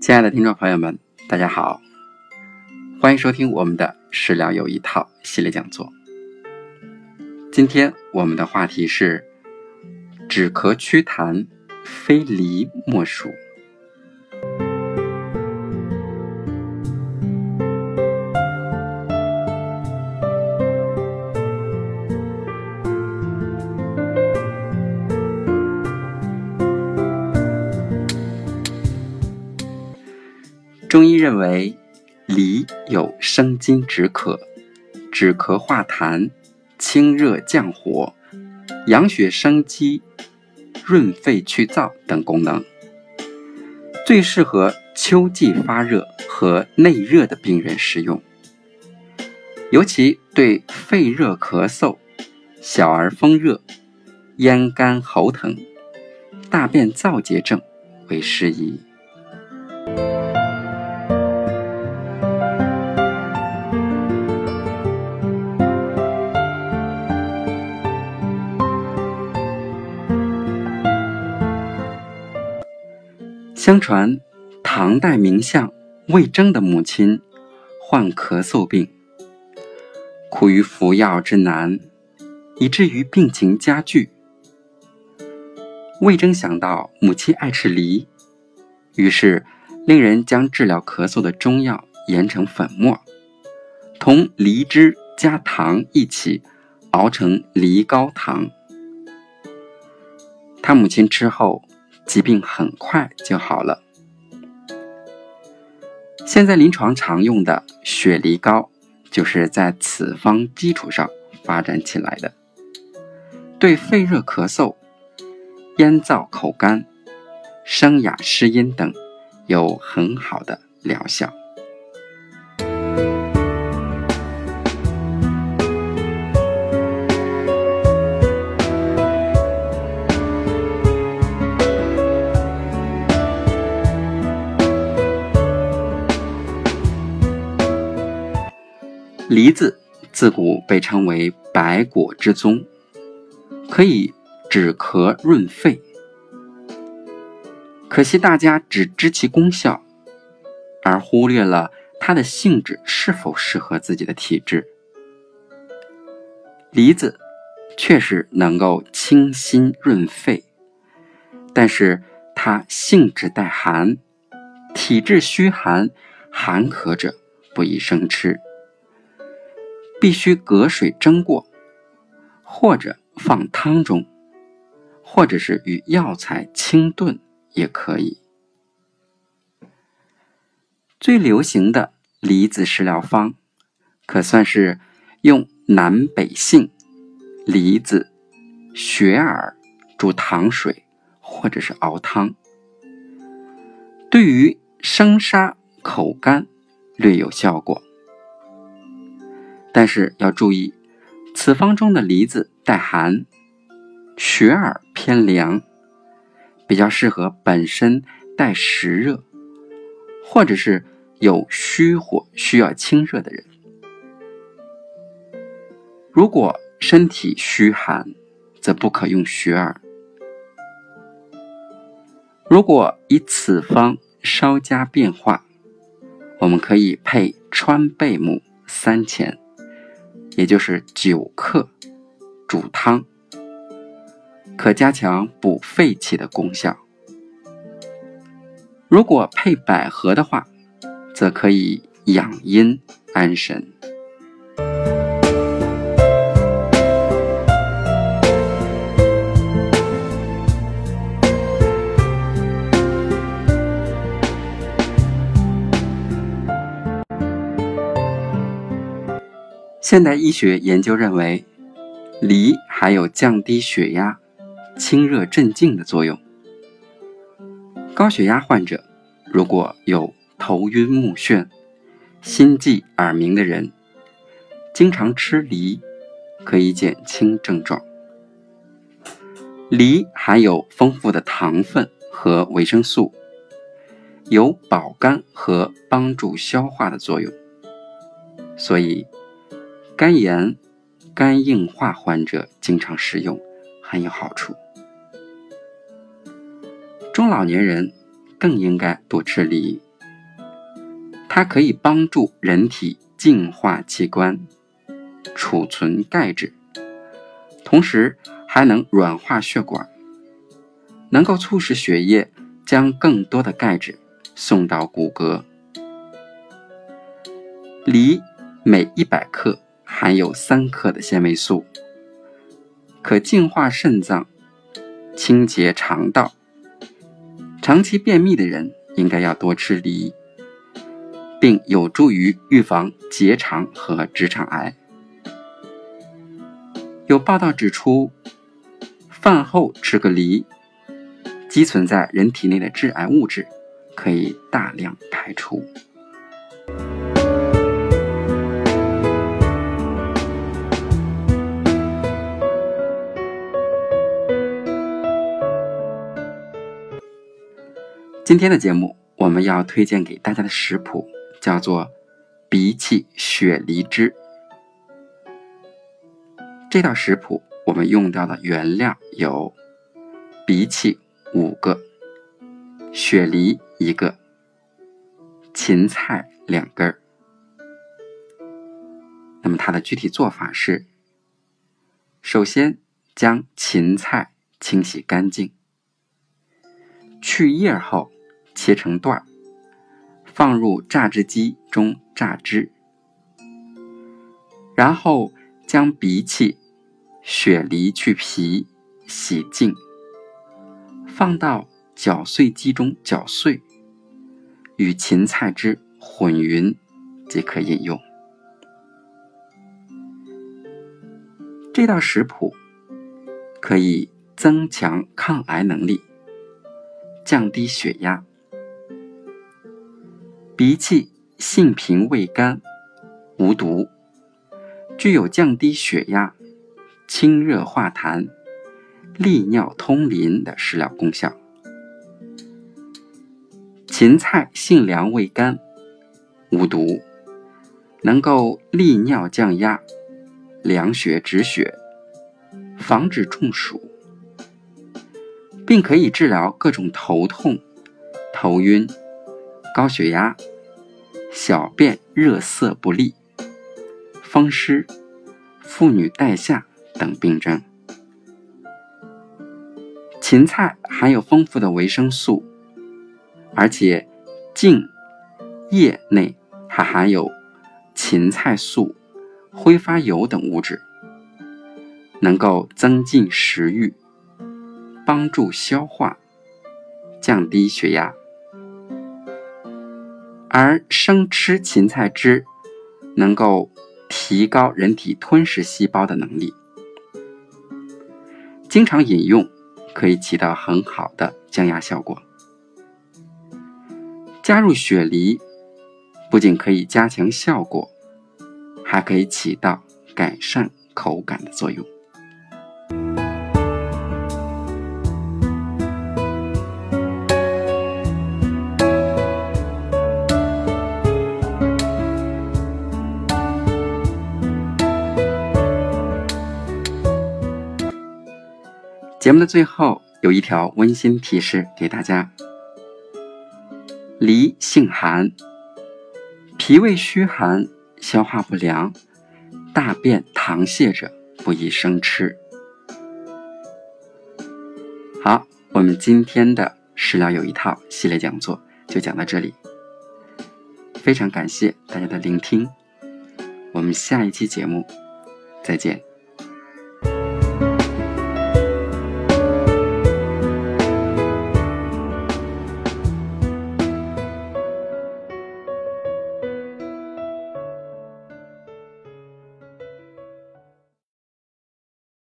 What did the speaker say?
亲爱的听众朋友们，大家好，欢迎收听我们的食疗有一套系列讲座。今天我们的话题是止咳祛痰，非梨莫属。中医认为，梨有生津止渴、止咳化痰、清热降火、养血生肌、润肺去燥等功能，最适合秋季发热和内热的病人食用，尤其对肺热咳嗽、小儿风热、咽干喉疼、大便燥结症为适宜。相传，唐代名相魏征的母亲患咳嗽病，苦于服药之难，以至于病情加剧。魏征想到母亲爱吃梨，于是令人将治疗咳嗽的中药研成粉末，同梨汁加糖一起熬成梨膏糖。他母亲吃后。疾病很快就好了。现在临床常用的雪梨膏，就是在此方基础上发展起来的，对肺热咳嗽、咽燥口干、声哑失音等有很好的疗效。梨子自古被称为百果之宗，可以止咳润肺。可惜大家只知其功效，而忽略了它的性质是否适合自己的体质。梨子确实能够清心润肺，但是它性质带寒，体质虚寒、寒咳者不宜生吃。必须隔水蒸过，或者放汤中，或者是与药材清炖也可以。最流行的梨子食疗方，可算是用南北杏、梨子、雪耳煮糖水，或者是熬汤。对于生沙、口干，略有效果。但是要注意，此方中的梨子带寒，雪耳偏凉，比较适合本身带实热，或者是有虚火需要清热的人。如果身体虚寒，则不可用雪耳。如果以此方稍加变化，我们可以配川贝母三钱。也就是九克煮汤，可加强补肺气的功效。如果配百合的话，则可以养阴安神。现代医学研究认为，梨还有降低血压、清热镇静的作用。高血压患者如果有头晕目眩、心悸耳鸣的人，经常吃梨可以减轻症状。梨含有丰富的糖分和维生素，有保肝和帮助消化的作用，所以。肝炎、肝硬化患者经常食用，很有好处。中老年人更应该多吃梨，它可以帮助人体净化器官、储存钙质，同时还能软化血管，能够促使血液将更多的钙质送到骨骼。梨每一百克含有三克的纤维素，可净化肾脏、清洁肠道。长期便秘的人应该要多吃梨，并有助于预防结肠和直肠癌。有报道指出，饭后吃个梨，积存在人体内的致癌物质可以大量排出。今天的节目，我们要推荐给大家的食谱叫做鼻气雪梨汁。这道食谱我们用到的原料有鼻气五个、雪梨一个、芹菜两根儿。那么它的具体做法是：首先将芹菜清洗干净，去叶后。切成段儿，放入榨汁机中榨汁，然后将鼻涕、雪梨去皮、洗净，放到搅碎机中搅碎，与芹菜汁混匀即可饮用。这道食谱可以增强抗癌能力，降低血压。鼻涕性平味甘，无毒，具有降低血压、清热化痰、利尿通淋的食疗功效。芹菜性凉味甘，无毒，能够利尿降压、凉血止血、防止中暑，并可以治疗各种头痛、头晕。高血压、小便热涩不利、风湿、妇女带下等病症。芹菜含有丰富的维生素，而且茎、叶内还含有芹菜素、挥发油等物质，能够增进食欲，帮助消化，降低血压。而生吃芹菜汁，能够提高人体吞噬细胞的能力。经常饮用可以起到很好的降压效果。加入雪梨，不仅可以加强效果，还可以起到改善口感的作用。节目的最后有一条温馨提示给大家：梨性寒，脾胃虚寒、消化不良、大便溏泻者不宜生吃。好，我们今天的食疗有一套系列讲座就讲到这里，非常感谢大家的聆听，我们下一期节目再见。